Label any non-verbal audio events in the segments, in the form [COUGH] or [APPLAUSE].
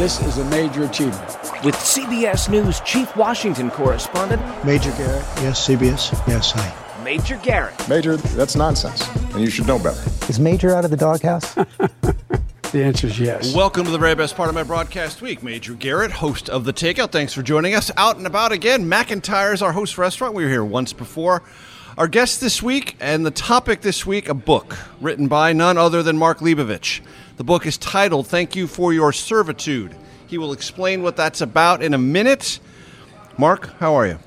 This is a major achievement. With CBS News Chief Washington Correspondent Major Garrett, yes, CBS, yes, hi. Major Garrett. Major, that's nonsense, and you should know better. Is Major out of the doghouse? [LAUGHS] the answer is yes. Welcome to the very best part of my broadcast week. Major Garrett, host of The Takeout. Thanks for joining us. Out and about again. McIntyre's our host restaurant. We were here once before. Our guest this week and the topic this week a book written by none other than Mark Leibovich. The book is titled Thank You for Your Servitude. He will explain what that's about in a minute. Mark, how are you?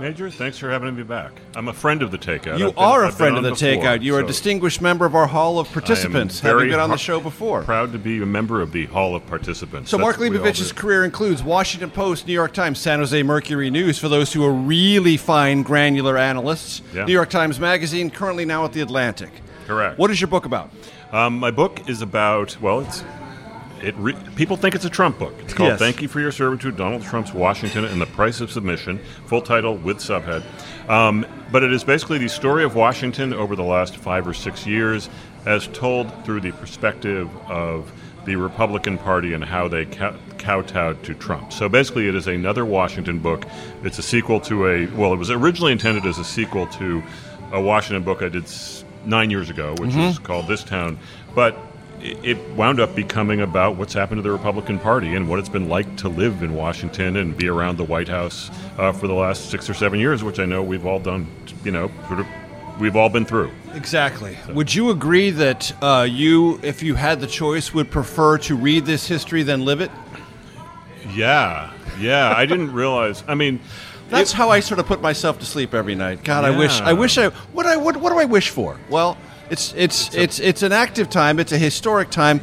Major, thanks for having me back. I'm a friend of the Takeout. You been, are a I've friend of the before, Takeout. You're so a distinguished member of our Hall of Participants, having been on the show before. Proud to be a member of the Hall of Participants. So, That's Mark Leibovich's career includes Washington Post, New York Times, San Jose Mercury News for those who are really fine, granular analysts. Yeah. New York Times Magazine, currently now at the Atlantic. Correct. What is your book about? Um, my book is about, well, it's it re- people think it's a Trump book. It's called yes. "Thank You for Your Servitude: Donald Trump's Washington and the Price of Submission." Full title with subhead, um, but it is basically the story of Washington over the last five or six years, as told through the perspective of the Republican Party and how they cow- kowtowed to Trump. So basically, it is another Washington book. It's a sequel to a well, it was originally intended as a sequel to a Washington book I did s- nine years ago, which mm-hmm. is called This Town, but it wound up becoming about what's happened to the Republican Party and what it's been like to live in Washington and be around the White House uh, for the last six or seven years, which I know we've all done, you know, sort of, we've all been through. Exactly. So. Would you agree that uh, you, if you had the choice, would prefer to read this history than live it? Yeah, yeah. I didn't realize. I mean, that's it, how I sort of put myself to sleep every night. God, yeah. I wish. I wish I. What I. What, what do I wish for? Well. It's it's it's, it's, it's an active time. It's a historic time,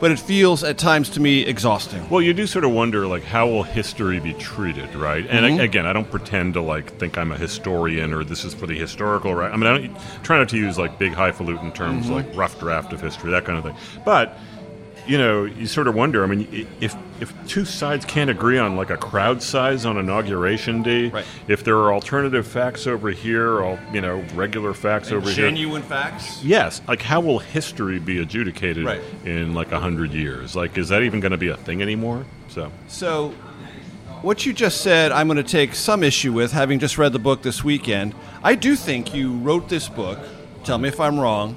but it feels at times to me exhausting. Well, you do sort of wonder like how will history be treated, right? And mm-hmm. again, I don't pretend to like think I'm a historian or this is for the historical right. I mean, I don't try not to use like big highfalutin terms mm-hmm. like rough draft of history, that kind of thing. But you know, you sort of wonder. I mean, if if two sides can't agree on like a crowd size on inauguration day, right. if there are alternative facts over here, or you know, regular facts and over genuine here, genuine facts, yes. Like, how will history be adjudicated right. in like a hundred years? Like, is that even going to be a thing anymore? So, so what you just said, I'm going to take some issue with, having just read the book this weekend. I do think you wrote this book. Tell me if I'm wrong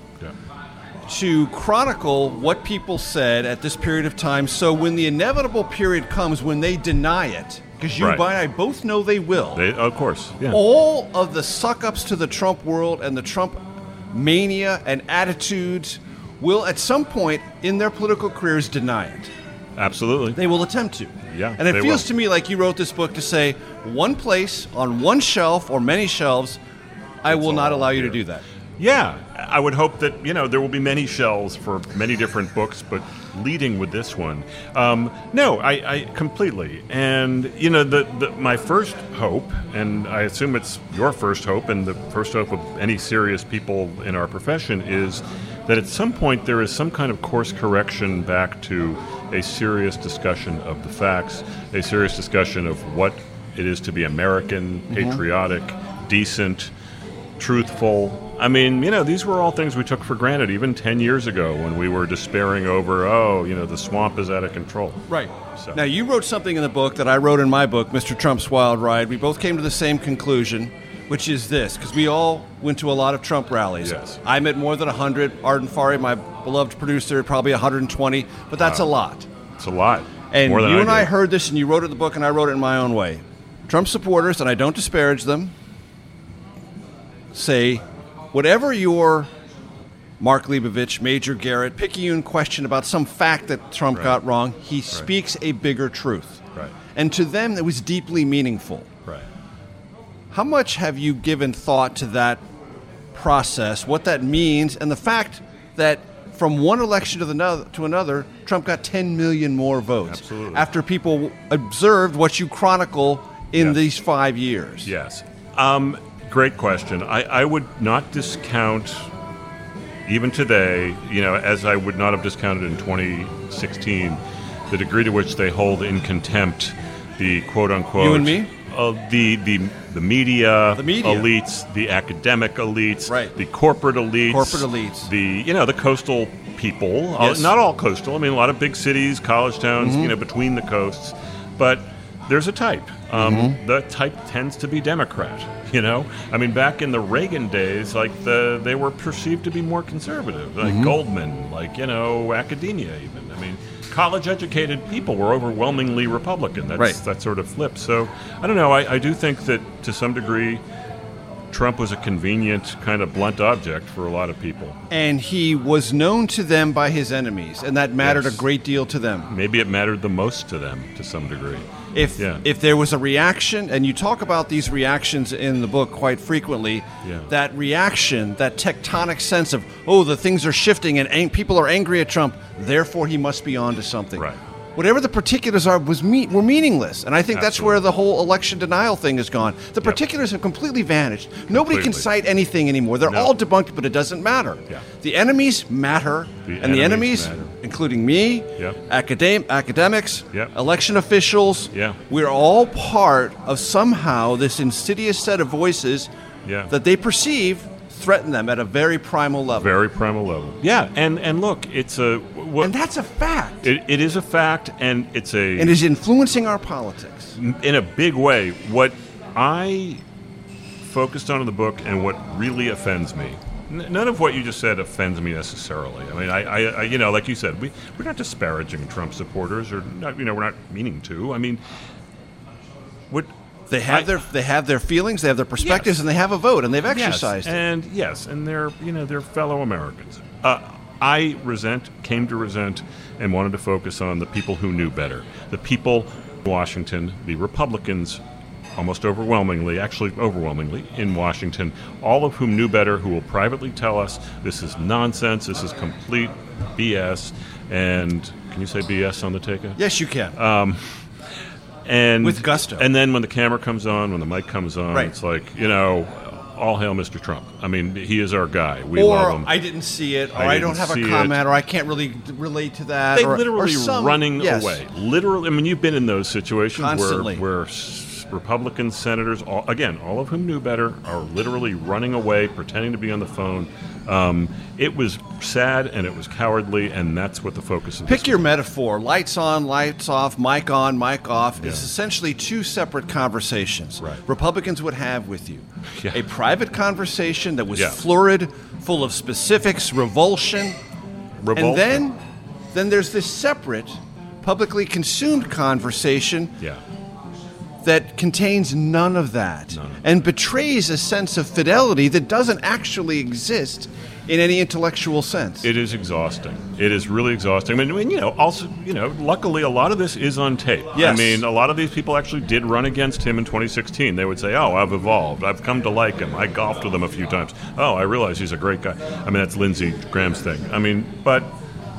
to chronicle what people said at this period of time. So when the inevitable period comes when they deny it, because you right. and I both know they will. They, of course, yeah. All of the suck ups to the Trump world and the Trump mania and attitudes will, at some point in their political careers, deny it. Absolutely. They will attempt to. Yeah. And it feels will. to me like you wrote this book to say one place on one shelf or many shelves, I will not allow you to do that. Yeah, I would hope that you know there will be many shells for many different books, but leading with this one, um, no, I, I, completely. And you know, the, the, my first hope, and I assume it's your first hope, and the first hope of any serious people in our profession is that at some point there is some kind of course correction back to a serious discussion of the facts, a serious discussion of what it is to be American, mm-hmm. patriotic, decent, truthful I mean, you know, these were all things we took for granted even 10 years ago when we were despairing over, oh, you know, the swamp is out of control. Right. So. Now, you wrote something in the book that I wrote in my book, Mr. Trump's Wild Ride. We both came to the same conclusion. which is this because we all went to a lot of Trump rallies. Yes. I'm at more than 100. Arden Farhi, my beloved producer, probably 120, but that's Wow. a lot. It's a lot. And More than you I and I heard this, and you wrote it in the book, and I wrote it in my own way. Trump supporters, and I don't disparage them, say whatever your Mark Leibovich, Major Garrett, picayune question about some fact that Trump Right. got wrong, he speaks a bigger truth. Right. And to them, it was deeply meaningful. Right. How much have you given thought to that process, what that means, and the fact that from one election to another, to another Trump got 10 million more votes Absolutely. after people observed what you chronicle in Yes. these five years? Yes. Um, great question. I, I would not discount, even today, you know, as I would not have discounted in 2016, the degree to which they hold in contempt the quote unquote. You and me? Uh, the, the, the media, The media. elites, the academic elites, Right. the corporate elites, Corporate elites. the you know the coastal people. Uh, Yes. Mm-hmm. not all coastal. I mean, a lot of big cities, college towns, you know, between the coasts. But there's a type. Um, Mm-hmm. The type tends to be Democrat. [LAUGHS] You know, I mean, back in the Reagan days, like the they were perceived to be more conservative, like Mm-hmm. Goldman, like you know, academia. Even I mean, college-educated people were overwhelmingly Republican. That's Right. that sort of flip. So I don't know. I, I do think that to some degree. Trump was a convenient, kind of blunt object for a lot of people. And he was known to them by his enemies, and that mattered Yes. a great deal to them. Maybe it mattered the most to them to some degree. If Yeah. if there was a reaction, and you talk about these reactions in the book quite frequently, Yeah. that reaction, that tectonic sense of oh, the things are shifting, and ang- people are angry at Trump, therefore he must be on to something. Right. Whatever the particulars are was me- were meaningless, and I think that's where the whole election denial thing has gone. The particulars have completely vanished. Nobody can cite anything anymore. They're No. all debunked, but it doesn't matter. Yeah. The enemies matter, The and the enemies enemies, matter. including me, Yep. academ- academics, Yep. election officials, Yeah. we're all part of somehow this insidious set of voices Yeah. that they perceive threaten them at a very primal level. Very primal level. Yeah, and and look, it's a what, and that's a fact. it, it is a fact, and it's a and is influencing our politics. in a big way. What I focused on in the book, and what really offends me. n- None of what you just said offends me necessarily. I mean, I, I, I you know, like you said, we we're not disparaging Trump supporters, or not, you know, we're not meaning to. I mean, what They have I- their they have their feelings, they have their perspectives, Yes. and they have a vote, and they've Yes, exercised it. and yes, and they're you know they're fellow Americans. Uh, I resent, came to resent, and wanted to focus on the people who knew better. The people in Washington, the Republicans, almost overwhelmingly, actually overwhelmingly in Washington, all of whom knew better, who will privately tell us this is nonsense, this is complete BS, and can you say BS on the takeout? Yes, you can. And With gusto. And then when the camera comes on, when the mic comes on, Right. it's like you know, all hail Mr. Trump. I mean, he is our guy. We or love him. I didn't see it, or I I, don't have a comment, it. or I can't really relate to that. they or, literally or some- running yes. away. Literally, I mean, you've been in those situations Constantly. where where Republican senators, all, again, all of whom knew better, are literally running away, pretending to be on the phone. Um, it was sad and it was cowardly, and that's what the focus of this Pick your metaphor. Lights on, lights off, mic on, mic off. It's Yeah. essentially two separate conversations Right. Republicans would have with you. [LAUGHS] Yeah. A private conversation that was Yeah. florid, full of specifics, revulsion. Revulsion. And then then there's this separate, publicly consumed conversation yeah. That contains none of that and betrays a sense of fidelity that doesn't actually exist in any intellectual sense. It is exhausting. It is really exhausting. I mean, I mean, you know, also, you know, luckily a lot of this is on tape. Yes. I mean, a lot of these people actually did run against him in 2016. They would say, "Oh, I've evolved. I've come to like him. I golfed with him a few times. Oh, I realize he's a great guy." I mean, that's Lindsey Graham's thing. I mean, but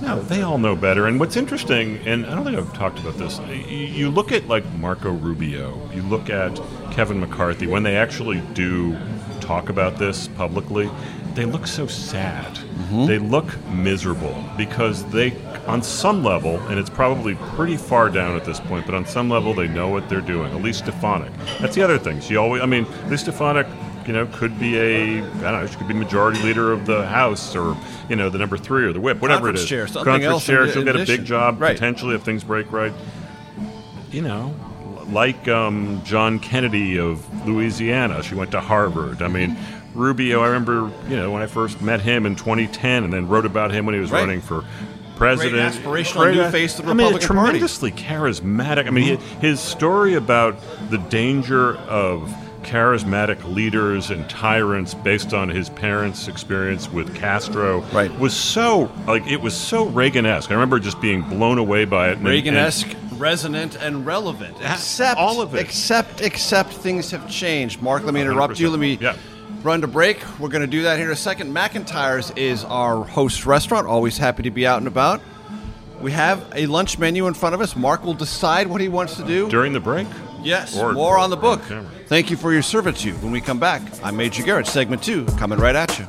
no, they all know better. And what's interesting, and I don't think I've talked about this. You look at like Marco Rubio. You look at Kevin McCarthy when they actually do talk about this publicly. They look so sad. Mm-hmm. They look miserable because they, on some level, and it's probably pretty far down at this point, but on some level they know what they're doing. Elise Stefanik. That's the other thing. She always, I mean, Elise Stefanik, you know, could be a, I don't know, she could be majority leader of the House or, you know, the number three or the whip, whatever Conference it is. chair, something Conference else chair. She'll in get a big job Right. potentially if things break right. You know, like um, John Kennedy of Louisiana. She went to Harvard. I mean, Rubio. I remember, you know, when I first met him in 2010, and then wrote about him when he was Right. running for president. Great aspirational new face of the I mean, Republican Party. tremendously charismatic. I mean, he- his story about the danger of charismatic leaders and tyrants based on his parents' experience with Castro Right. was so like it was so Reagan-esque. I remember just being blown away by it. and- Reagan-esque, resonant, and relevant. Except all of it. Except, except things have changed. Mark, let me interrupt you. 100%. Let me Yeah. run to break. We're going to do that here in a second. McIntyre's is our host restaurant. Always happy to be out and about. We have a lunch menu in front of us. Mark will decide what he wants to do. during the break. Yes, Or- more on the book. camera. Thank you for your servitude. When we come back, I'm Major Garrett, segment two, coming right at you.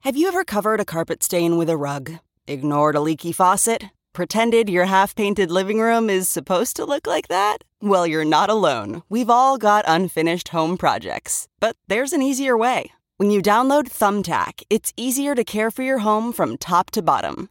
Have you ever covered a carpet stain with a rug? Ignored a leaky faucet? Pretended your half painted living room is supposed to look like that? Well, you're not alone. We've all got unfinished home projects. But there's an easier way. When you download Thumbtack, it's easier to care for your home from top to bottom.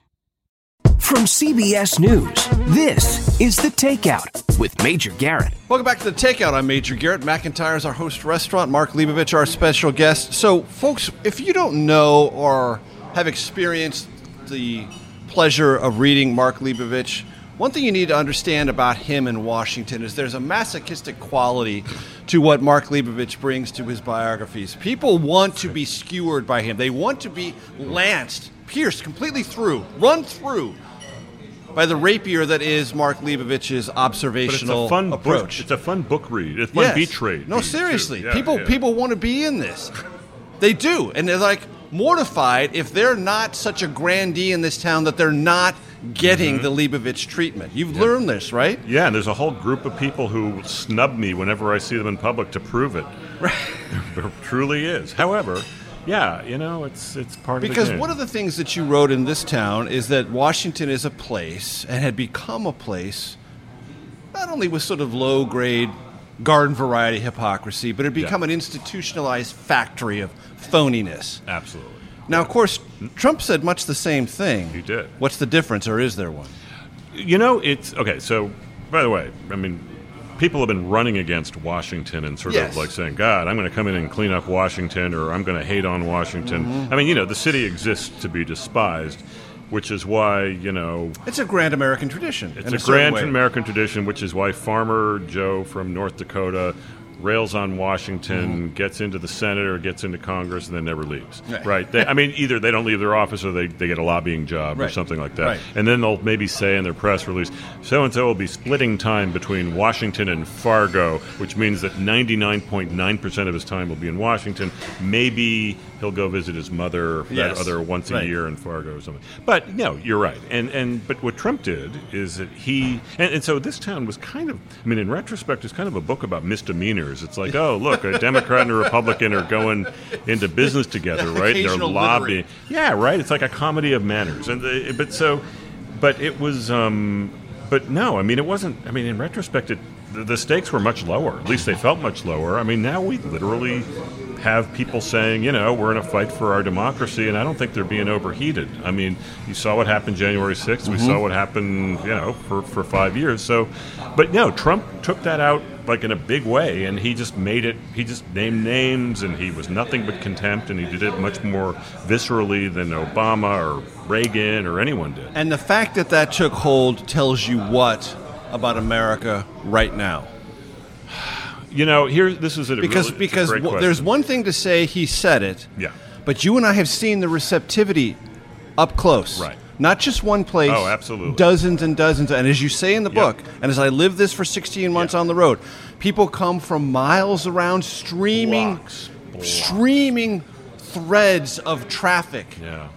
From CBS News, this is The Takeout with Major Garrett. Welcome back to the Takeout. I'm Major Garrett. McIntyre is our host restaurant. Mark Leibovich, our special guest. So, folks, if you don't know or have experienced the pleasure of reading Mark Leibovich, one thing you need to understand about him in Washington is there's a masochistic quality to what Mark Leibovich brings to his biographies. People want to be skewered by him. They want to be lanced, pierced completely through, run through by the rapier that is Mark Leibovich's But it's observational a fun approach. Book, it's a fun book read. It's fun Yes. beat trade. No, seriously, Yeah, people yeah. people want to be in this. They do, and they're like mortified if they're not such a grandee in this town that they're not getting Mm-hmm. the Leibovich treatment. You've learned this, right? Yeah, and there's a whole group of people who snub me whenever I see them in public to prove it. [LAUGHS] there truly is. However, yeah, you know, it's it's part Because of the game. one of the things that you wrote in this town is that Washington is a place and had become a place not only with sort of low grade garden variety hypocrisy, but it had become an institutionalized factory of phoniness. Absolutely. Now, of course, Trump said much the same thing. He did. What's the difference, or is there one? You know, it's okay. So, by the way, I mean, people have been running against Washington and sort Yes. of like saying, "God, I'm going to come in and clean up Washington," or "I'm going to hate on Washington." Mm-hmm. I mean, you know, the city exists to be despised, which is why you know It's a grand American tradition. It's in a, grand. American tradition, which is why Farmer Joe from North Dakota rails on Washington, gets into the Senate or gets into Congress, and then never leaves. Mm-hmm. Right. Right? They, I mean, either they don't leave their office or they, they get a lobbying job or something like that. Right. And then they'll maybe say in their press release, so and so will be splitting time between Washington and Fargo, which means that 99.9% of his time will be in Washington. Maybe he'll go visit his mother that Yes. other once a Right. year in Fargo or something. But no, you're right. And and but what Trump did is that he and, and so this town was kind of I mean in retrospect it's kind of a book about misdemeanors. It's like, oh look, a Democrat and a Republican are going into business together, [LAUGHS] right? They're lobbying. Yeah, right. It's like a comedy of manners. And the, but so but it was um but no, I mean it wasn't I mean in retrospect it the stakes were much lower. At least they felt much lower. I mean now we literally have people saying, you know, we're in a fight for our democracy, and I don't think they're being overheated. I mean, you saw what happened January 6th. We saw mm-hmm. what happened, you know, for, for five years. So, but no, Trump took that out like in a big way, and he just made it, he just named names, and he was nothing but contempt, and he did it much more viscerally than Obama or Reagan or anyone did. And the fact that that took hold tells you what about America right now? You know, here, this is a Because really, a because w- there's one thing to say he said it, Yeah. but you and I have seen the receptivity up close. Right. Not just one place. Oh, absolutely. Dozens and dozens. And as you say in the Yep. book, and as I lived this for 16 months Yeah. on the road, people come from miles around streaming, Blocks, blocks. streaming threads of traffic Yeah.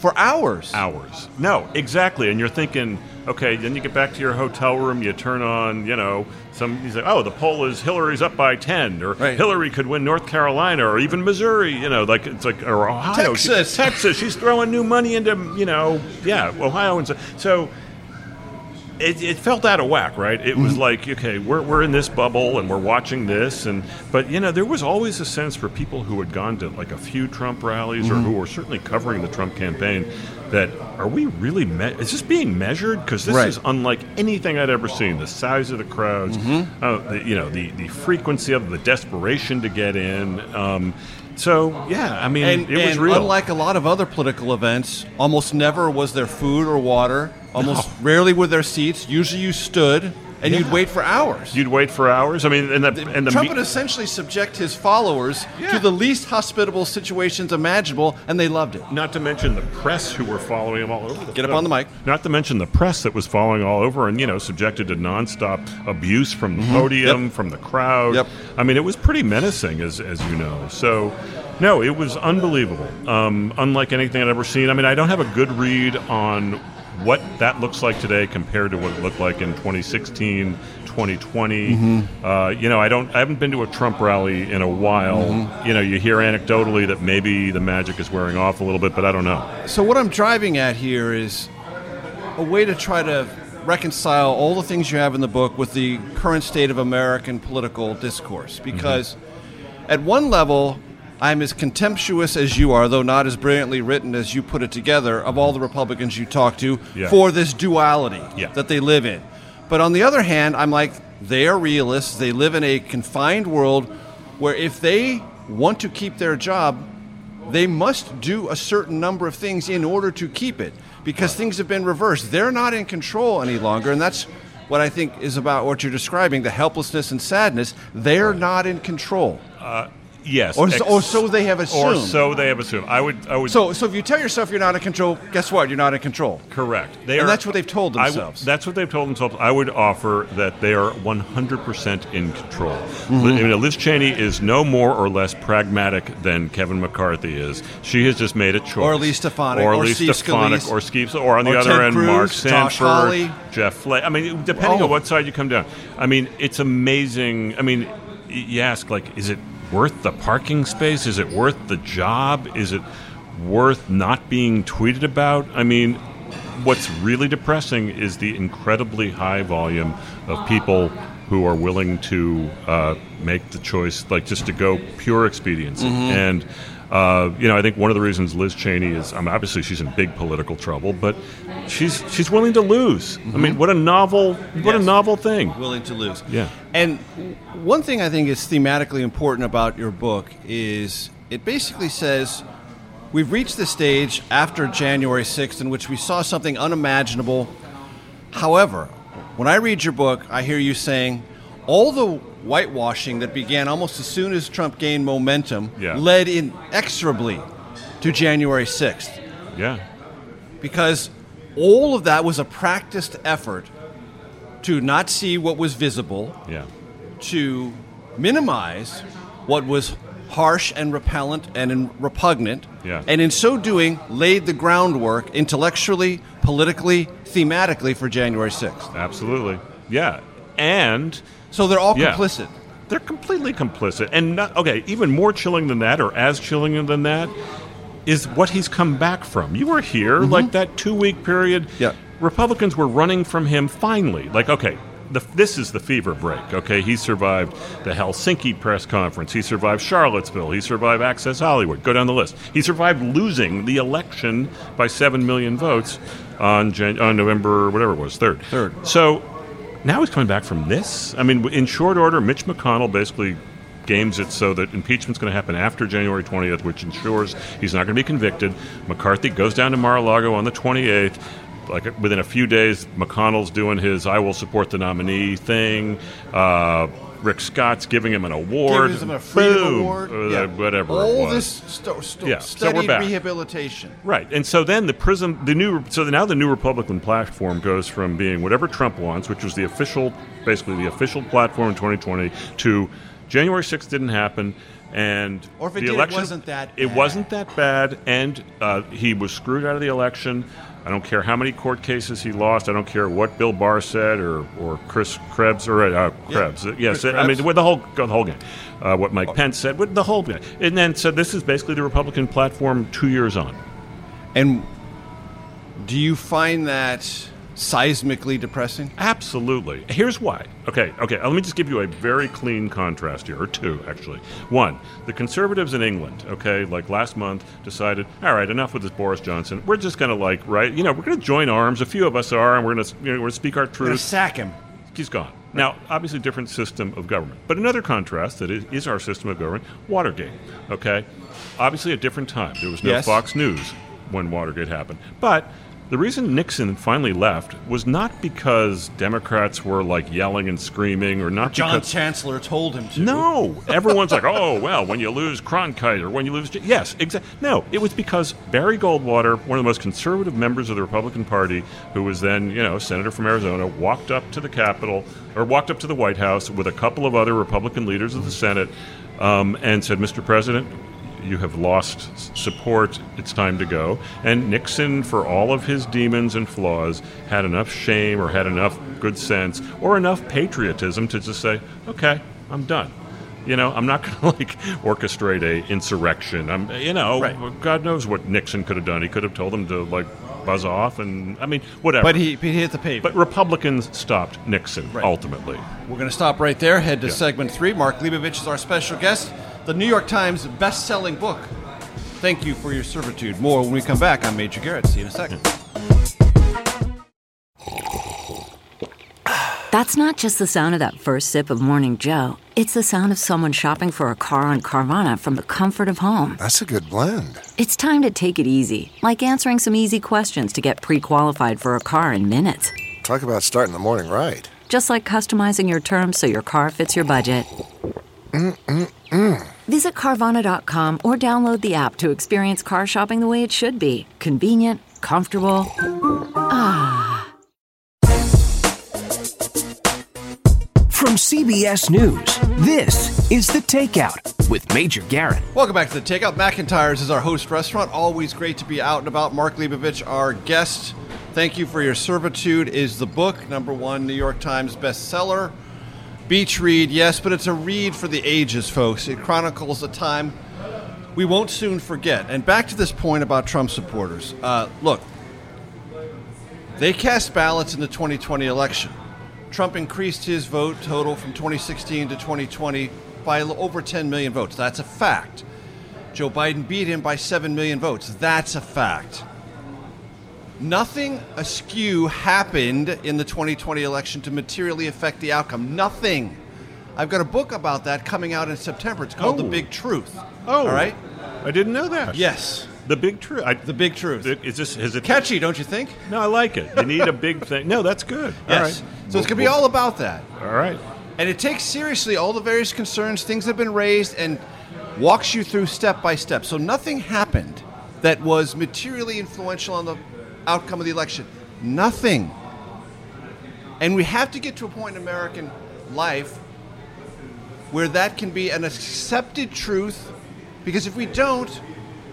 for hours. Hours. No, exactly. And you're thinking, okay, then you get back to your hotel room, you turn on, you know, some, you say, oh, the poll is Hillary's up by 10, or Right. Hillary could win North Carolina, or even Missouri, you know, like, it's like, or Ohio. She- Texas. Texas. She's throwing new money into, you know, yeah, Ohio. And so, so it, it felt out of whack, right? It was mm-hmm. like, okay, we're, we're in this bubble and we're watching this, and but you know, there was always a sense for people who had gone to like a few Trump rallies or mm-hmm. who were certainly covering the Trump campaign that are we really me- is this being measured? Because this Right. is unlike anything I'd ever seen. The size of the crowds, uh, the, you know, the the frequency of the desperation to get in. Um, so yeah, I mean, and, it was real. unlike a lot of other political events, almost never was there food or water. Almost rarely were there seats. Usually you stood and you'd wait for hours. You'd wait for hours. I mean, and the and the Trump me- would essentially subject his followers Yeah. to the least hospitable situations imaginable, and they loved it. Not to mention the press who were following him all over. The Get up on the mic. Not to mention the press that was following all over and you know subjected to nonstop abuse from the podium, Mm-hmm. Yep. from the crowd. Yep. I mean, it was pretty menacing, as as you know. So, no, it was unbelievable. Um, unlike anything I'd ever seen. I mean, I don't have a good read on what that looks like today compared to what it looked like in 2016 2020 Mm-hmm. uh, you know i don't i haven't been to a trump rally in a while Mm-hmm. you know you hear anecdotally that maybe the magic is wearing off a little bit but i don't know So what I'm driving at here is a way to try to reconcile all the things you have in the book with the current state of American political discourse. Because at one level, I'm as contemptuous as you are, though not as brilliantly written as you put it together, of all the Republicans you talk to Yeah. for this duality Yeah. that they live in. But on the other hand, I'm like, they are realists. They live in a confined world where if they want to keep their job, they must do a certain number of things in order to keep it because things have been reversed. They're not in control any longer, and that's what I think is about what you're describing the helplessness and sadness. They're not in control. Uh, yes Or so- or so they have assumed. or so they have assumed i would i would So, so if you tell yourself you're not in control, guess what? You're not in control. Correct. They And are, that's what they've told w- themselves. that's what they've told themselves. I would offer that they are 100% in control. Mm-hmm. I mean, Liz Cheney is no more or less pragmatic than Kevin McCarthy is. She has just made a choice. Or Lee Stefanik, Or, or Lee Steve Stefanik, Scalise. or Steve, or on the Or other Ted end, Cruz, Mark Sanford, Jeff Flake. I mean, depending Oh. on what side you come down. I mean, it's amazing. I mean, you ask, like, is it worth the parking space? Is it worth the job? Is it worth not being tweeted about? I mean, what's really depressing is the incredibly high volume of people who are willing to uh, make the choice, like just to go pure expediency. And uh, you know, I think one of the reasons Liz Cheney is, I mean, obviously she's in big political trouble, but she's she's willing to lose. I mean, mm-hmm. what a novel, what a novel thing. willing to lose. Yeah. And one thing I think is thematically important about your book is it basically says we've reached the stage after January 6th in which we saw something unimaginable. However, when I read your book, I hear you saying all the whitewashing that began almost as soon as Trump gained momentum Yeah. led inexorably to January 6th Yeah, because all of that was a practiced effort to not see what was visible, yeah, to minimize what was harsh and repellent and repugnant, Yeah. and in so doing, laid the groundwork intellectually, politically, thematically for January 6th. absolutely. Yeah, and So they're all Yeah. complicit. They're completely complicit. And not, okay, even more chilling than that, or as chilling than that, is what he's come back from. You were here, mm-hmm. like that two week period. Yeah. Republicans were running from him finally. Like, okay, the, this is the fever break. Okay, he survived the Helsinki press conference. He survived Charlottesville. He survived Access Hollywood. Go down the list. He survived losing the election by seven million votes on Jan- on November whatever it was third. Third. So now he's coming back from this. I mean, in short order, Mitch McConnell basically games it so that impeachment's going to happen after January 20th, which ensures he's not going to be convicted. McCarthy goes down to Mar-a-Lago on the 28th. Like within a few days, McConnell's doing his "I will support the nominee" thing. Uh, Rick Scott's giving him an award. Them a Boom. award. Uh, Yeah. Whatever. All this sto- sto- Yeah, studied back. rehabilitation. Right, and so then the prism, the new, so now the new Republican platform goes from being whatever Trump wants, which was the official, basically the official platform in 2020, to January 6th didn't happen. And Or if it the did, it election wasn't that It bad. wasn't that bad, and uh, he was screwed out of the election. I don't care how many court cases he lost. I don't care what Bill Barr said or, or Chris Krebs or uh, Krebs. Yeah, yes, Chris I mean with the whole the whole game. Uh, what Mike Pence said, with the whole game, and then so this is basically the Republican platform two years on. And do you find that seismically depressing? Absolutely. Here's why. Okay, okay. Let me just give you a very clean contrast here, or two actually. One, the conservatives in England, okay, like last month, decided, all right, enough with this Boris Johnson. We're just going to like, right? You know, we're going to join arms. A few of us are, and we're going to, you know, we're going to speak our truth. We're sack him. He's gone. Now, obviously, different system of government. But another contrast that is, is our system of government, Watergate. Okay, obviously a different time. There was no Yes. Fox News when Watergate happened. But the reason Nixon finally left was not because Democrats were like yelling and screaming, or not John because Chancellor told him to. no, everyone's like, oh well, when you lose Cronkite or when you lose, J-" yes, exactly. No, it was because Barry Goldwater, one of the most conservative members of the Republican Party, who was then you know senator from Arizona, walked up to the Capitol or walked up to the White House with a couple of other Republican leaders of the Senate um, and said, Mr. President. You have lost support. It's time to go. And Nixon, for all of his demons and flaws, had enough shame or had enough good sense or enough patriotism to just say, okay, I'm done. You know, I'm not [LAUGHS] going to like orchestrate a insurrection. I'm, you know, Right. God knows what Nixon could have done. He could have told them to like buzz off, and I mean, whatever. But he, he hit the pavement. But Republicans stopped Nixon Right. ultimately. We're going to stop right there, head to Yeah. segment three. Mark Leibovich is our special guest, the New York Times best-selling book. Thank you for your servitude. More when we come back. I'm Major Garrett. See you in a second. That's not just the sound of that first sip of Morning Joe. It's the sound of someone shopping for a car on Carvana from the comfort of home. That's a good blend. It's time to take it easy, like answering some easy questions to get pre qualified for a car in minutes. Talk about starting the morning right. Just like customizing your terms so your car fits your budget. Mm-mm-mm. Visit Carvana.com or download the app to experience car shopping the way it should be convenient, comfortable. Ah. From CBS News, this is The Takeout with Major Garrett. Welcome back to the Takeout. McIntyre's is our host restaurant. Always great to be out and about. Mark Leibovich, our guest. Thank you for your servitude. Is the book number one New York Times bestseller? Beach read, yes, but it's a read for the ages, folks. It chronicles a time we won't soon forget. And back to this point about Trump supporters. Uh, look, they cast ballots in the 2020 election. Trump increased his vote total from 2016 to 2020 by over 10 million votes. That's a fact. Joe Biden beat him by 7 million votes. That's a fact. Nothing askew happened in the 2020 election to materially affect the outcome. Nothing. I've got a book about that coming out in September. It's called Oh. The Big Truth. Oh, All right? I didn't know that. Yes. The big truth. The Big Truth. is this is it Catchy, don't you think? No, I like it. You need a big thing. No, that's good. All Yes. right. So it's going to be all about that. All right. And it takes seriously all the various concerns, things that have been raised, and walks you through step by step. So nothing happened that was materially influential on the outcome of the election. Nothing. And we have to get to a point in American life where that can be an accepted truth, because if we don't,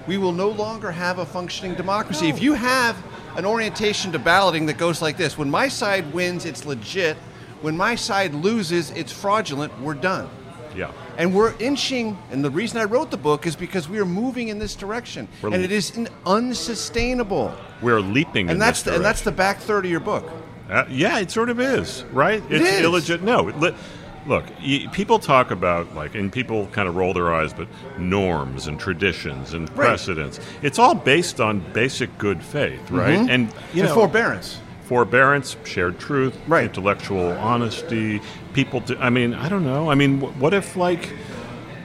we will no longer have a functioning democracy. If you have an orientation to balloting that goes like this when my side wins, it's legit. When my side loses, it's fraudulent. We're done. Yeah. And we're inching, and the reason I wrote the book is because we are moving in this direction, We're and it is unsustainable. We're leaping in And that's this the, and that's the back third of your book. Uh, yeah, it sort of is, right? It it's illegit. No, it, look, people talk about like, and people kind of roll their eyes, but norms and traditions and Right. precedents. It's all based on basic good faith, right? Mhm. And you And know, forbearance. Forbearance, shared truth, right. intellectual honesty. People, do, I mean, I don't know. I mean, what if like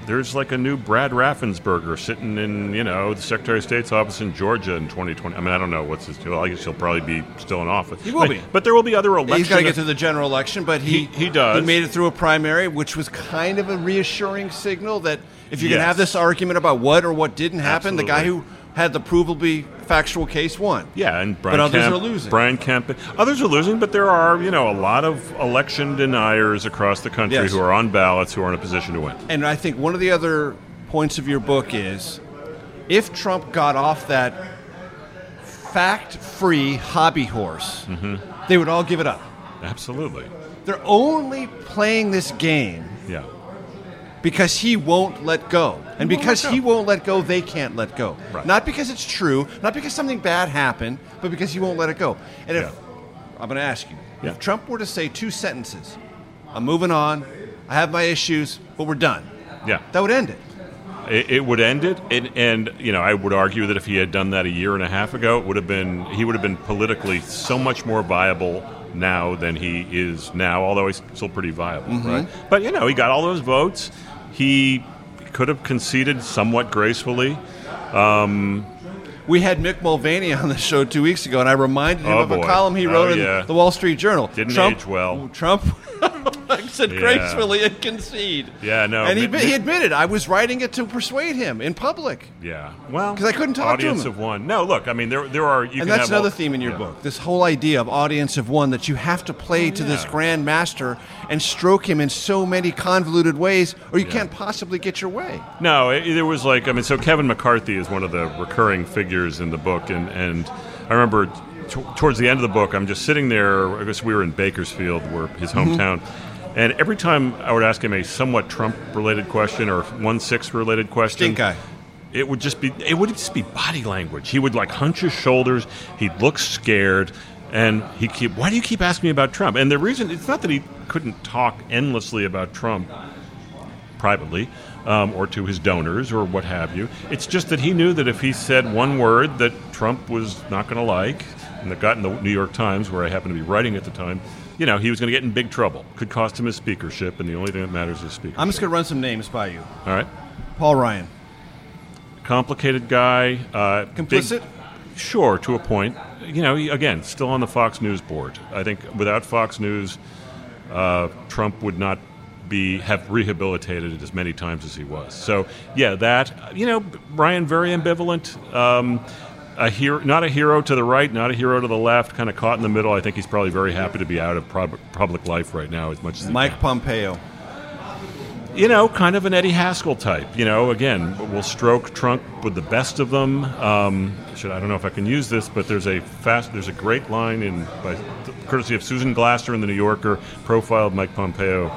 there's like a new Brad Raffensperger sitting in, you know, the Secretary of State's office in Georgia in 2020. I mean, I don't know what's his. deal. I guess he'll probably be still in office. He will Like, be. but there will be other elections. He's got to get to the general election, but he, He- he does. He made it through a primary, which was kind of a reassuring signal that if you're going to have this argument about what or what didn't happen, the guy who had the provably factual case won. Yeah, and Brian but others Kemp, are losing. Brian Kemp, others are losing, but there are you know a lot of election deniers across the country Yes. who are on ballots who are in a position to win. And I think one of the other points of your book is if Trump got off that fact free hobby horse, mm-hmm. they would all give it up. Absolutely. They're only playing this game Yeah. Because he won't let go. And because he won't let go, they can't let go. Right. Not because it's true, not because something bad happened, but because he won't let it go. And if Yeah. I'm going to ask you, Yeah. if Trump were to say two sentences, I'm moving on, I have my issues, but we're done. Yeah. That would end it. It, it would end it, and, and you know, I would argue that if he had done that a year and a half ago, it would have been he would have been politically so much more viable now than he is now. Although he's still pretty viable, Mhm. right? But you know, he got all those votes. He could have conceded somewhat gracefully. Um, We had Mick Mulvaney [LAUGHS] on the show two weeks ago, and I reminded him Oh, of a column he Oh, wrote yeah. in the Wall Street Journal. Didn't Trump, age well. Trump [LAUGHS] said Yeah. gracefully and concede. yeah, no, and he, Mi- he admitted I was writing it to persuade him in public. yeah, well, because I couldn't talk to him. audience of one. No, look, I mean, there there are. You can and that's have all- another theme in your yeah. book. This whole idea of audience of one that you have to play to this grand master and stroke him in so many convoluted ways, or you Yeah. can't possibly get your way. No, it, there was like I mean, so Kevin McCarthy is one of the recurring figures in the book, and and I remember t- towards the end of the book, I'm just sitting there. I guess we were in Bakersfield, where his Mhm. hometown, and every time I would ask him a somewhat Trump-related question or one six-related question, Stink it would just be it would just be body language. He would like hunch his shoulders. He'd look scared, and he keep. Why do you keep asking me about Trump? And the reason it's not that he couldn't talk endlessly about Trump privately um, or to his donors or what have you. It's just that he knew that if he said one word that Trump was not going to like, and that got in the New York Times, where I happened to be writing at the time, you know, he was going to get in big trouble. Could cost him his speakership, and the only thing that matters is speaker. I'm just going to run some names by you. All right. Paul Ryan. Complicated guy. Uh, big- Complicit? sure, to a point. You know, he, again, still on the Fox News board. I think without Fox News, uh, Trump would not be have rehabilitated as many times as he was. So, yeah, that you know, Ryan very ambivalent. Um, a hero, not a hero to the right, not a hero to the left, kind of caught in the middle. I think he's probably very happy to be out of prob- public life right now as much as Mike. Pompeo. You know, kind of an Eddie Haskell type. You know, again, we'll stroke Trump with the best of them. Um, should I don't know if I can use this, but there's a fast, there's a great line in by courtesy of Susan Glasser in the New Yorker profiled Mike Pompeo,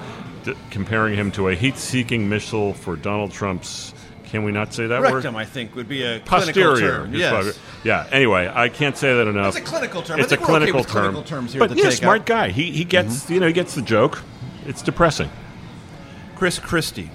d- comparing him to a heat-seeking missile for Donald Trump's. Can we not say that word? Rectum, I think, would be a clinical Posterior. term. Yes. probably- Yeah. Anyway, I can't say that enough. It's a clinical term. It's a okay clinical term. terms but yeah, smart guy. He he gets mm-hmm. you know he gets the joke. It's depressing. Chris Christie.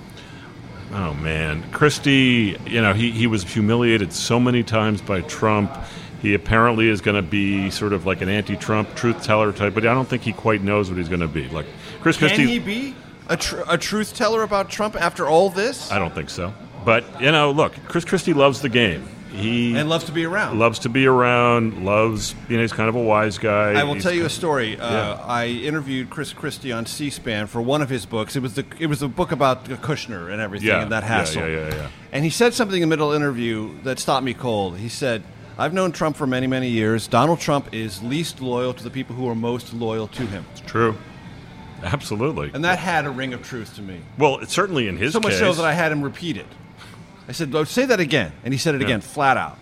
Oh man, Christie. You know he he was humiliated so many times by Trump. He apparently is going to be sort of like an anti-Trump truth teller type, but I don't think he quite knows what he's going to be. Like Chris Can Christie. Can he be a, tr- a truth teller about Trump after all this? I don't think so. But you know, look, Chris Christie loves the game. He And loves to be around. Loves to be around. Loves you know he's kind of a wise guy. I will He's- tell you a story. Uh, Yeah. I interviewed Chris Christie on C-SPAN for one of his books. It was the it was a book about Kushner and everything Yeah, and that yeah, hassle. yeah, yeah, yeah. And he said something in the middle of the interview that stopped me cold. He said, "I've known Trump for many many years. Donald Trump is least loyal to the people who are most loyal to him." It's True. Absolutely. And that had a ring of truth to me. Well, it's certainly in his so much case. so that I had him repeat it. I said, "Oh, "Say that again," and he said it again, flat out.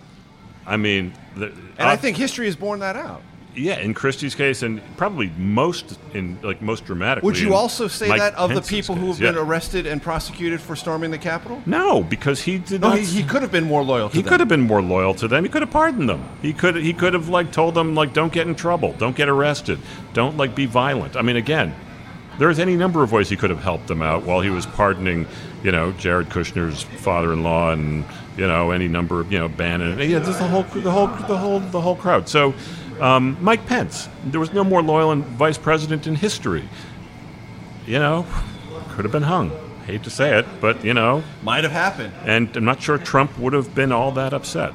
I mean, the, And I uh, think history has borne that out. yeah, in Christie's case, and probably most in like most dramatically. Would you in also say Mike that of the Pence's people who case, have been yeah. arrested and prosecuted for storming the Capitol? No, because he did No, not. he, he could have been more loyal to He them. could have been more loyal to them. He could have pardoned them. He could he could have like told them like don't get in trouble, don't get arrested, don't like be violent. I mean, again, there's any number of ways he could have helped them out while he was pardoning, you know, Jared Kushner's father-in-law and you know any number of you know Bannon. Yeah, there's the whole the whole the whole the whole crowd. So. Um, Mike Pence, there was no more loyal vice president in history. You know, could have been hung. Hate to say it, but you know, Might have happened. and I'm not sure Trump would have been all that upset.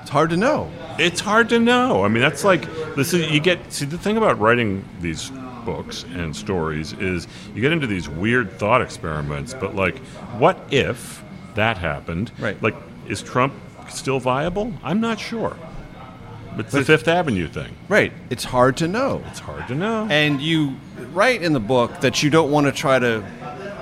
It's hard to know. It's hard to know. I mean, that's like this is you get see the thing about writing these books and stories is you get into these weird thought experiments. But like, what if that happened? Right. Like, is Trump still viable? I'm not sure. It's But the Fifth Avenue thing. Right. It's hard to know. It's hard to know. And you write in the book that you don't want to try to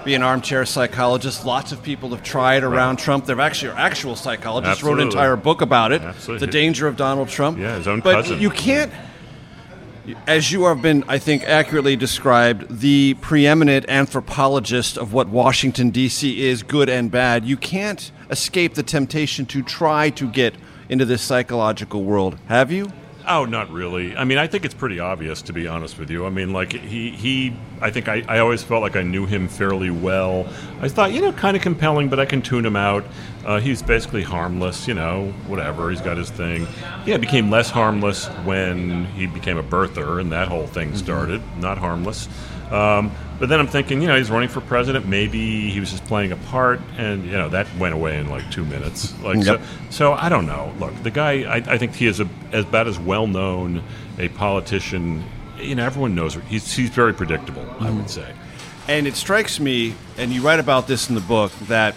be an armchair psychologist. Lots of people have tried around Trump. There have actually actual psychologists wrote an entire book about it. Absolutely. The danger of Donald Trump. Yeah, his own but cousin. you can't as you have been, I think, accurately described, the preeminent anthropologist of what Washington, D.C. is, good and bad, you can't escape the temptation to try to get into this psychological world. Have you? Oh, not really. I mean, I think it's pretty obvious, to be honest with you. I mean, like he, he. I think I, I always felt like I knew him fairly well. I thought, you know, kind of compelling, but I can tune him out. Uh, he's basically harmless, you know, whatever. He's got his thing. Yeah, became less harmless when he became a birther, and that whole thing started. Not harmless. Um, but then I'm thinking, you know, he's running for president. Maybe he was just playing a part, and you know that went away in like two minutes. Like Yep. so, so I don't know. Look, the guy, I, I think he is a, as about as well known a politician. You know, everyone knows her. He's he's very predictable. I would say. And it strikes me, and you write about this in the book, that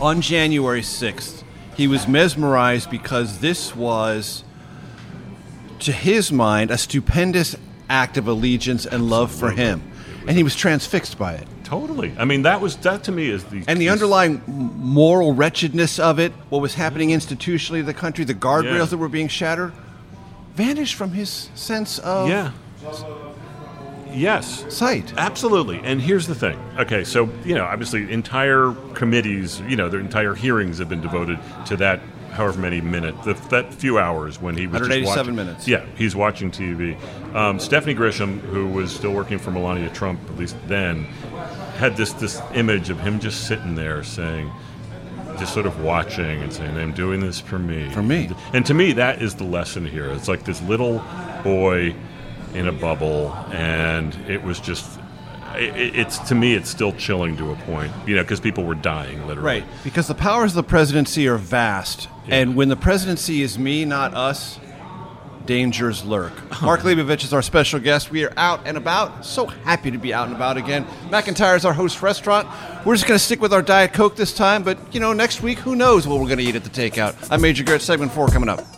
on January 6th, he was mesmerized because this was, to his mind, a stupendous act of allegiance and love for him. And he was transfixed by it. Totally. I mean, that was that to me is the And the underlying moral wretchedness of it, what was happening institutionally in the country, the guardrails Yeah. that were being shattered, vanished from his sense of Yeah. Yes. sight. Absolutely. And here's the thing. Okay, so, you know, obviously entire committees, you know, their entire hearings have been devoted to that however many minute, the, that few hours when he was just 187 watching- minutes. Yeah, he's watching TV. Um, Stephanie Grisham, who was still working for Melania Trump, at least then, had this, this image of him just sitting there saying, just sort of watching and saying, I'm doing this for me. For me. And to me, that is the lesson here. It's like this little boy in a bubble, and it was just. It, it's to me, it's still chilling to a point, you know, because people were dying literally. Right, because the powers of the presidency are vast, and when the presidency is me, not us, dangers lurk. Oh. Mark Leibovich is our special guest. We are out and about. So happy to be out and about again. McIntyre is our host restaurant. We're just going to stick with our Diet Coke this time, but you know, next week, who knows what we're going to eat at the takeout. I'm Major Garrett, segment four coming up.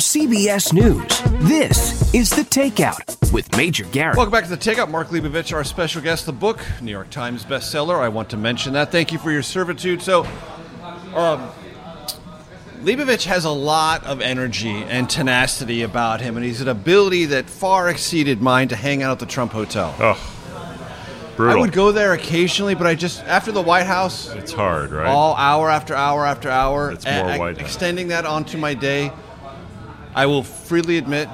CBS News, this is The Takeout with Major Garrett. Welcome back to the Takeout. Mark Leibovich, our special guest. The book, New York Times bestseller. I want to mention that. Thank you for your servitude. So, um, Leibovich has a lot of energy and tenacity about him, and he's an ability that far exceeded mine to hang out at the Trump Hotel. Oh, brutal. I would go there occasionally, but I just after the White House, It's hard, right? all hour after hour after hour, It's more a- a- White House. extending that onto my day. I will freely admit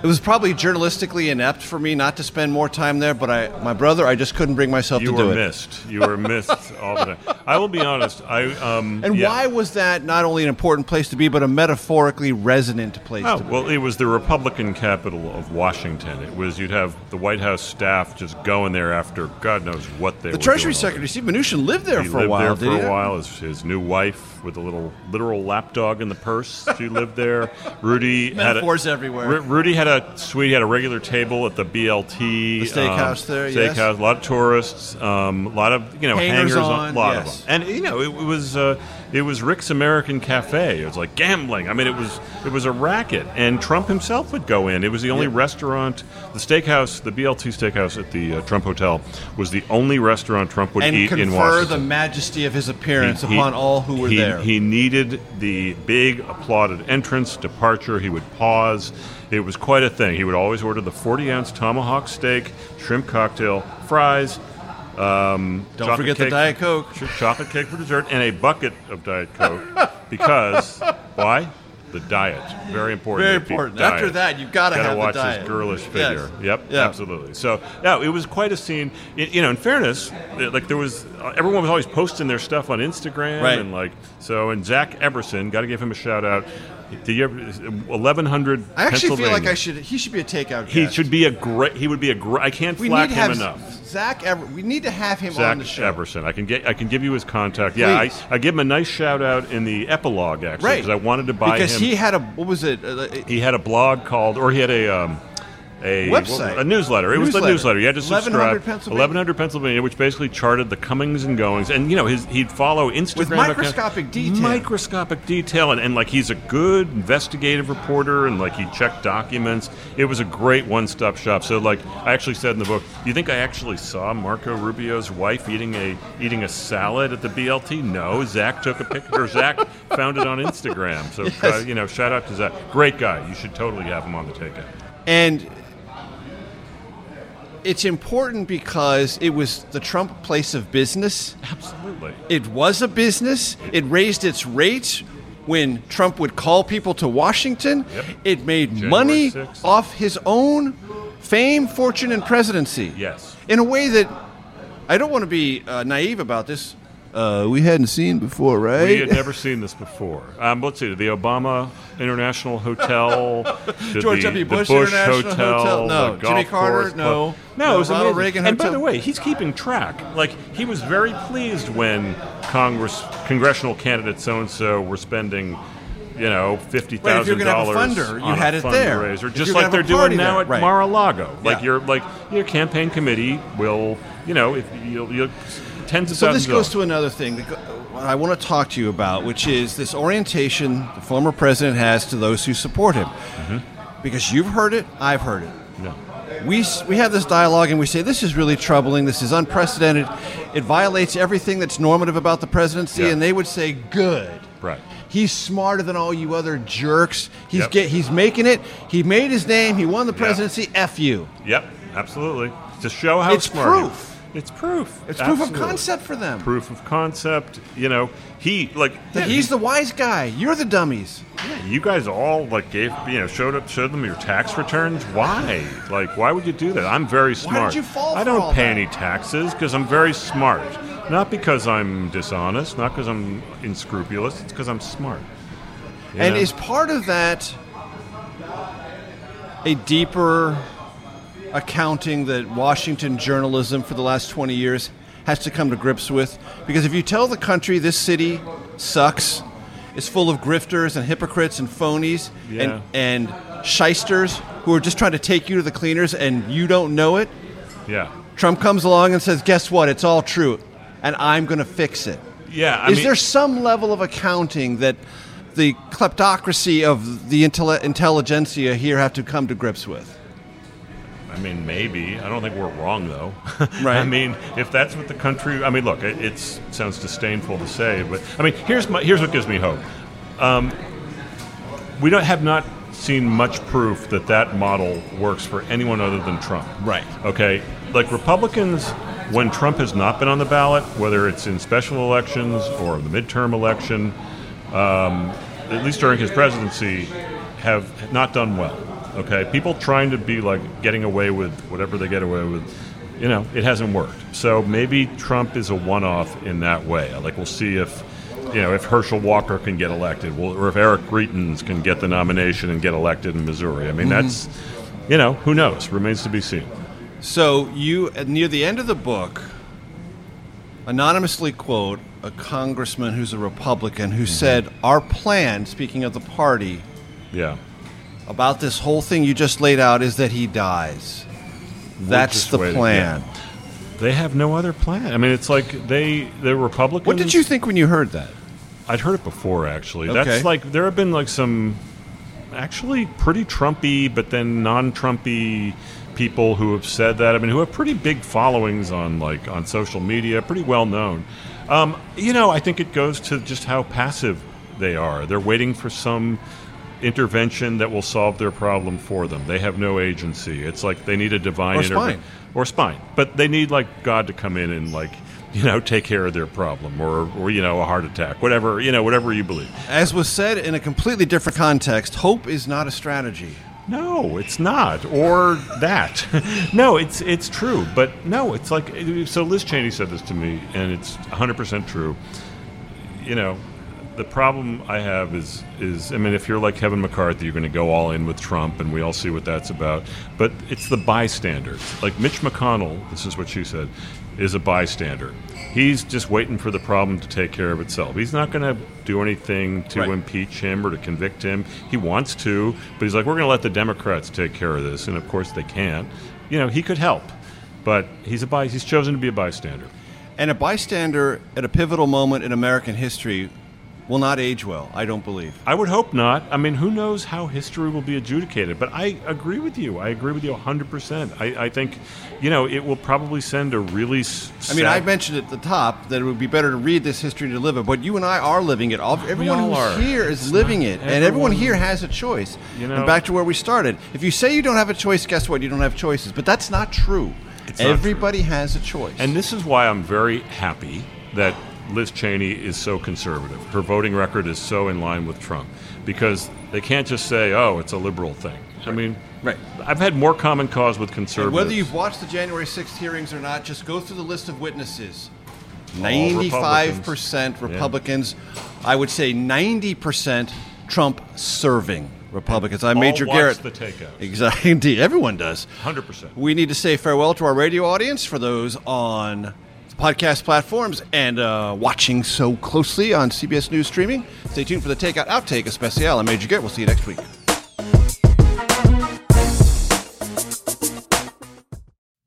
it was probably journalistically inept for me not to spend more time there, but I, my brother, I just couldn't bring myself you to do it. You missed. You were missed [LAUGHS] all the time. I will be honest. I um. And yeah. why was that not only an important place to be, but a metaphorically resonant place Oh, to be? well, it was the Republican capital of Washington. It was you'd have the White House staff just going there after God knows what they The were Treasury Secretary Steve Mnuchin lived there He for a lived while. there for a while. His, his new wife with a little literal lapdog in the purse. She lived there. Rudy had a, Metaphors everywhere. Ru- Rudy had a suite, He had a regular table at the BLT The steakhouse um, there, yes. Steakhouse. A lot of tourists. Um, a lot of you know Hangers hangers, on, A lot yes. of them. And you know it, it was uh, it was Rick's American Cafe. It was like gambling. I mean it was it was a racket. And Trump himself would go in. It was the only Yeah. restaurant. The steakhouse, the BLT steakhouse at the uh, Trump Hotel, was the only restaurant Trump would and eat in Washington. confer the majesty of his appearance He- he- upon all who were he- there. He needed the big applauded entrance, departure. He would pause. It was quite a thing. He would always order the 40 ounce tomahawk steak, shrimp cocktail, fries. Um, Don't forget the Diet Coke. Chocolate cake for dessert, and a bucket of Diet Coke. because, [LAUGHS] why? The diet, very important. Very important. diet. After that, you've gotta have the watch diet. his girlish Yes. figure. Yep, Yeah. absolutely. So yeah, it was quite a scene. It, you know, in fairness, it- like there was uh, everyone was always posting their stuff on Instagram Right. and like so. And Zach Everson, got to give him a shout out. Did you ever eleven hundred? I actually feel like I should. He should be a takeout. He should be a great. He would be a great. I can't We flack need to him have enough. Zach. Ever, we need to have him Zach on the show. Everson. I can get. I can give you his contact. Yeah, I, I give him a nice shout out in the epilogue actually Right. because I wanted to buy because him. he had a what was it? Uh, he had a blog called, or he had a. Um, a Website. a newsletter. It was the Newsletter. newsletter. You had to 1100 subscribe. Pennsylvania. Eleven hundred Pennsylvania, which basically charted the comings and goings, and you know his he'd follow Instagram With account- microscopic detail. microscopic detail, and, and like he's a good investigative reporter, and like he checked documents. It was a great one-stop shop. So like I actually said in the book, do you think I actually saw Marco Rubio's wife eating a eating a salad at the BLT? No, Zach took a picture. or Zach [LAUGHS] found it on Instagram. So uh, you know, shout out to Zach. Great guy. You should totally have him on the takeout. And it's important because it was the Trump place of business. Absolutely. It was a business. It raised its rates when Trump would call people to Washington. Yep. It made January money 6th. off his own fame, fortune, and presidency. Yes. In a way that I don't want to be uh, naive about this. Uh, we hadn't seen before, right? We had never seen this before. Um, let's see, the Obama International Hotel, [LAUGHS] the, George the, W. the Bush Bush International Hotel, Hotel, no. Jimmy Carter, course no. club. no, it was Ronald amazing. Reagan and by the way, he's keeping track. Like he was very pleased when Congress, congressional candidates, so and so were spending. You know, fifty thousand if you're gonna have a dollars funder, you on had a it there. fundraiser, If just like they're have a party doing now there, at right. Mar-a-Lago. Like Yeah. your like your campaign committee will, you know, if you'll, you'll tens of So thousands this goes to another thing that I want to talk to you about, which is this orientation the former president has to those who support him. Mm-hmm. Because you've heard it, I've heard it. No. We, we have this dialogue and we say this is really troubling, this is unprecedented, it violates everything that's normative about the presidency, Yeah. and they would say, good. Right. He's smarter than all you other jerks. He's Yep. get, he's making it. He made his name. He won the presidency. F you. Yep, absolutely. To show how It's smart proof. It's proof. It's proof of concept for them. Proof of concept. You know, he like yeah, he's the wise guy. You're the dummies. You guys all like gave you know showed up showed them your tax returns. Why? Like why would you do that? I'm very smart. you fall I don't pay that? any taxes because I'm very smart. Not because I'm dishonest. Not because I'm unscrupulous. It's because I'm smart. You And know? is part of that a deeper accounting that Washington journalism for the last 20 years has to come to grips with? Because if you tell the country this city sucks, it's full of grifters and hypocrites and phonies Yeah. and, and shysters who are just trying to take you to the cleaners and you don't know it, yeah. Trump comes along and says, Guess what? It's all true. And I'm going to fix it. Yeah. I Is mean, there some level of accounting that the kleptocracy of the intelli- intelligentsia here have to come to grips with? I mean, maybe. I don't think we're wrong, though. [LAUGHS] Right. I mean, if that's what the country. I mean, look, it it's, sounds disdainful to say, but I mean, here's my here's what gives me hope. Um, we don't have not seen much proof that that model works for anyone other than Trump. Right. Okay. Like Republicans, when Trump has not been on the ballot, whether it's in special elections or the midterm election, um, at least during his presidency, have not done well. Okay, people trying to be like getting away with whatever they get away with, you know, it hasn't worked. So maybe Trump is a one-off in that way. Like we'll see if, you know, if Herschel Walker can get elected, well, or if Eric Greitens can get the nomination and get elected in Missouri. I mean, Mhm. that's, you know, who knows? Remains to be seen. So you, near the end of the book, anonymously quote a congressman who's a Republican who said, "Our plan, speaking of the party, Yeah. About this whole thing you just laid out is that he dies. That's the waiting. plan." Yeah. They have no other plan. I mean, it's like they the Republicans. What did you think when you heard that? I'd heard it before, actually. Okay. That's like there have been like some actually pretty Trumpy, but then non-Trumpy people who have said that. I mean, who have pretty big followings on like on social media, pretty well known. Um, you know, I think it goes to just how passive they are. They're waiting for some intervention that will solve their problem for them. They have no agency. It's like they need a divine Or intervention spine. or spine, but they need like God to come in and like [LAUGHS] you know, take care of their problem or, or you know, a heart attack, whatever, you know, whatever you believe. As was said in a completely different context, hope is not a strategy. No, it's not, or that. [LAUGHS] no, it's it's true, but no, it's like so. Liz Cheney said this to me, and it's 100 percent true. You know, the problem I have is is I mean, if you're like Kevin McCarthy, you're going to go all in with Trump, and we all see what that's about. But it's the bystanders, like Mitch McConnell. This is what she said, is a bystander. He's just waiting for the problem to take care of itself. He's not going to do anything to Right. impeach him or to convict him. He wants to, but he's like, we're going to let the Democrats take care of this, and of course they can't. You know, he could help, but he's a by, he's chosen to be a bystander. And a bystander at a pivotal moment in American history will not age well, I don't believe. I would hope not. I mean, who knows how history will be adjudicated? But I agree with you. I agree with you 100%. I, I think, you know, it will probably send a really. I mean, I mentioned at the top that it would be better to read this history to live it, but you and I are living it. All, everyone who's are. here is It's living it, and everyone everyone- here has a choice. You know- and back to where we started. If you say you don't have a choice, guess what? You don't have choices. But that's not true. It's not Everybody has a choice. And this is why I'm very happy that Liz Cheney is so conservative. Her voting record is so in line with Trump because they can't just say, "Oh, it's a liberal thing." I mean, Right. I've had more common cause with And conservatives. whether you've watched the January 6th hearings or not, just go through the list of witnesses. All 95% Republicans. Republicans. I would say 90% Trump serving Republicans. I'm All Major watch Garrett. the takeout. Exactly. Indeed. [LAUGHS] Everyone does. 100%. We need to say farewell to our radio audience for those on podcast platforms and uh, watching so closely on CBS News streaming. Stay tuned for the Takeout Outtake Especial. I'm Major Garrett. We'll see you next week.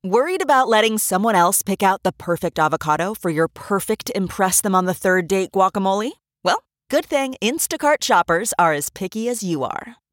Worried about letting someone else pick out the perfect avocado for your perfect Impress Them on the Third Date guacamole? Well, good thing Instacart shoppers are as picky as you are.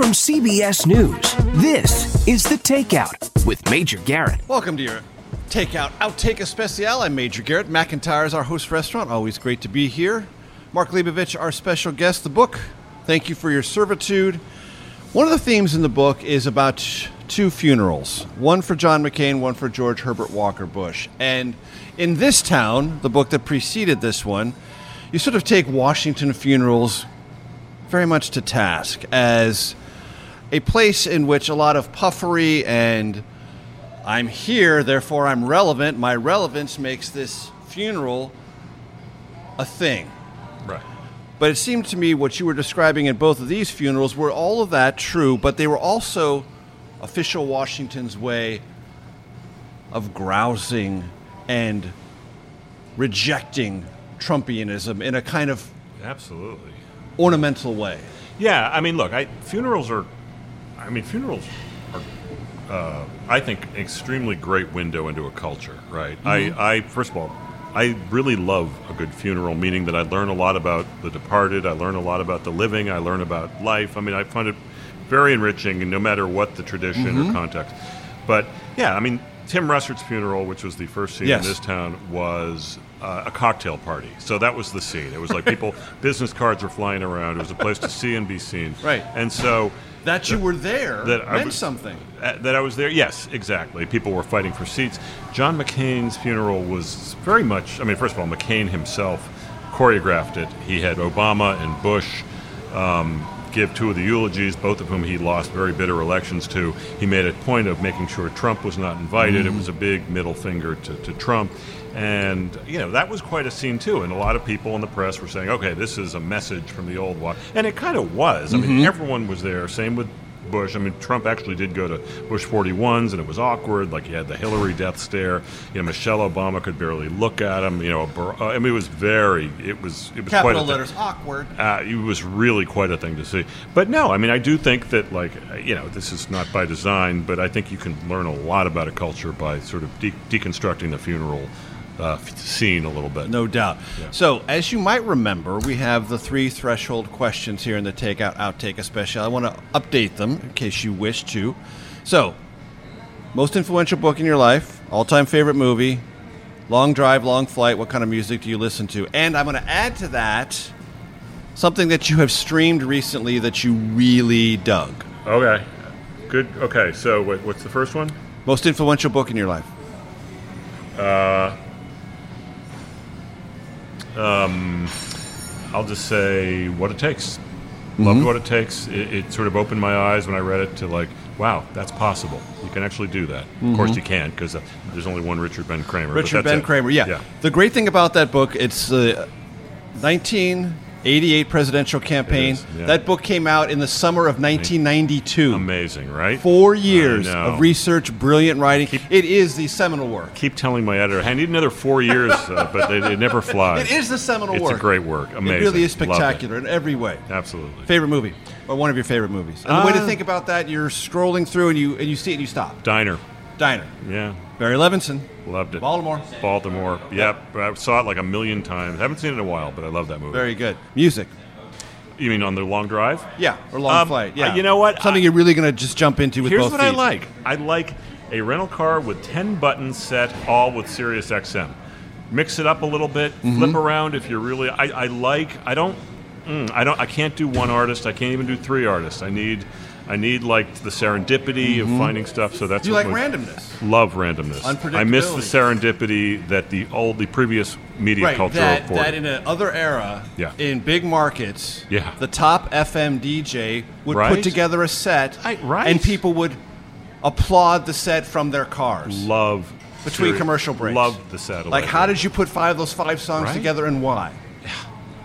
From CBS News, this is The Takeout with Major Garrett. Welcome to your Takeout Outtake Especial. I'm Major Garrett. McIntyre is our host restaurant. Always great to be here. Mark Leibovich, our special guest. The book, Thank You for Your Servitude. One of the themes in the book is about two funerals one for John McCain, one for George Herbert Walker Bush. And in this town, the book that preceded this one, you sort of take Washington funerals very much to task as a place in which a lot of puffery and I'm here, therefore I'm relevant. My relevance makes this funeral a thing. Right. But it seemed to me what you were describing in both of these funerals were all of that true, but they were also official Washington's way of grousing and rejecting Trumpianism in a kind of Absolutely. ornamental way. Yeah, I mean, look, I, funerals are. I mean, funerals are. Uh, I think extremely great window into a culture, right? Mhm. I, I first of all, I really love a good funeral, meaning that I learn a lot about the departed. I learn a lot about the living. I learn about life. I mean, I find it very enriching, and no matter what the tradition Mhm. or context. But yeah, I mean, Tim Russert's funeral, which was the first scene Yes. in this town, was uh, a cocktail party. So that was the scene. It was like people, [LAUGHS] business cards were flying around. It was a place to see and be seen. Right. And so That you were there that I meant was- something. uh, that I was there. Yes, exactly. People were fighting for seats. John McCain's funeral was very much. I mean, first of all, McCain himself choreographed it. He had Obama and Bush um, give two of the eulogies, both of whom he lost very bitter elections to. He made a point of making sure Trump was not invited. It Mhm. was a big middle finger to, to Trump. And, you know, that was quite a scene, too. And a lot of people in the press were saying, okay, this is a message from the old one. And it kind of was. I mean, Mhm. everyone was there. Same with Bush. I mean, Trump actually did go to Bush 41s, and it was awkward. Like, he had the Hillary death stare. You know, Michelle Obama could barely look at him. You know, Bar- uh, I mean, it was very, it was, it was quite Capital a thing. letters, awkward. Uh, it was really quite a thing to see. But no, I mean, I do think that, like, uh, you know, this is not by design, but I think you can learn a lot about a culture by sort of de- deconstructing the funeral uh, scene a little bit. No doubt. Yeah. So, as you might remember, we have the three threshold questions here in the Takeout Outtake Especial. I want to update them in case you wish to. So, most influential book in your life, all time favorite movie, long drive, long flight, what kind of music do you listen to? And I'm going to add to that something that you have streamed recently that you really dug. Okay. Good. Okay. So, what's the first one? Most influential book in your life. Uh, um, I'll just say what it takes. Mm-hmm. Loved what it takes. It, it, sort of opened my eyes when I read it to like, wow, that's possible. You can actually do that. Mm-hmm. Of course, you can because uh, there's only one Richard Ben Cramer. Richard Ben it. Cramer. Yeah. yeah. The great thing about that book, it's uh, 19 88 presidential campaign. Yeah. That book came out in the summer of 1992. Amazing, right? Four years of research, brilliant writing. Keep, it is the seminal work. Keep telling my editor, I need another four [LAUGHS] years, uh, but it, it, never flies. It is the seminal it's work. It's a great work. Amazing. It really is spectacular in every way. Absolutely. Favorite movie, or one of your favorite movies? And uh, the way to uh, think about that, you're scrolling through and you and you see it and you stop. Diner. Diner. Yeah. Barry Levinson. Loved it. Baltimore. Baltimore. Yep. I saw it like a million times. Haven't seen it in a while, but I love that movie. Very good. Music. You mean on the long drive? Yeah, or long um, flight. Yeah. You know what? Something I, you're really going to just jump into with here's both what feet. I like. I like a rental car with 10 buttons set, all with Sirius XM. Mix it up a little bit, mm-hmm. flip around if you're really. I, I like. I don't. Mm, I don't. I can't do one artist. I can't even do three artists. I need I need like the serendipity mm-hmm. of finding stuff. So that's you like randomness. Love randomness. I miss the serendipity that the old, the previous media right, culture that, afforded. that in another era, yeah. in big markets, yeah. the top FM DJ would right? put together a set, I, right. and people would applaud the set from their cars. Love between commercial breaks. Love the set. Like, how did you put five of those five songs right? together, and why?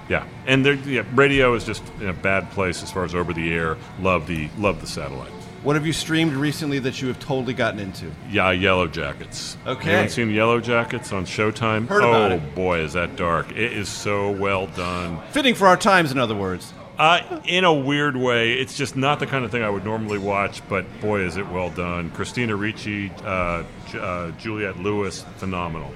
Yeah, and yeah, radio is just in a bad place as far as over the air. Love the love the satellite. What have you streamed recently that you have totally gotten into? Yeah, Yellowjackets. Okay. You haven't seen Yellowjackets on Showtime? Heard about oh, it. boy, is that dark. It is so well done. Fitting for our times, in other words. Uh, in a weird way, it's just not the kind of thing I would normally watch, but boy, is it well done. Christina Ricci, uh, uh, Juliette Lewis, phenomenal.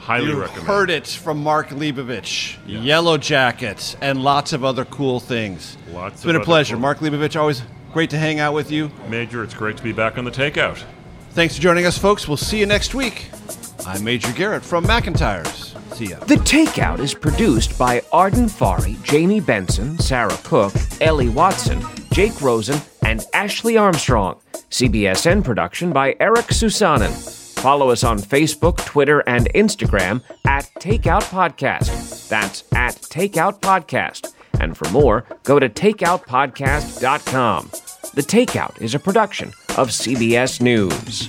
Highly you recommend. heard it from Mark Leibovich. Yeah. Yellowjackets and lots of other cool things. Lots. It's been a pleasure, cool. Mark Leibovich. Always great to hang out with you, Major. It's great to be back on the Takeout. Thanks for joining us, folks. We'll see you next week. I'm Major Garrett from McIntyre's. See ya. The Takeout is produced by Arden Farhi, Jamie Benson, Sarah Cook, Ellie Watson, Jake Rosen, and Ashley Armstrong. CBSN production by Eric Susanen. Follow us on Facebook, Twitter, and Instagram at Takeout Podcast. That's at Takeout Podcast. And for more, go to takeoutpodcast.com. The Takeout is a production of CBS News.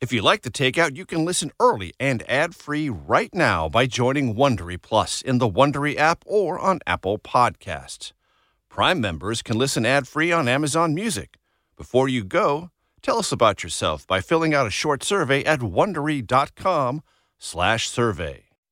If you like the Takeout, you can listen early and ad-free right now by joining Wondery Plus in the Wondery app or on Apple Podcasts. Prime members can listen ad-free on Amazon Music. Before you go, Tell us about yourself by filling out a short survey at wondery.com/survey.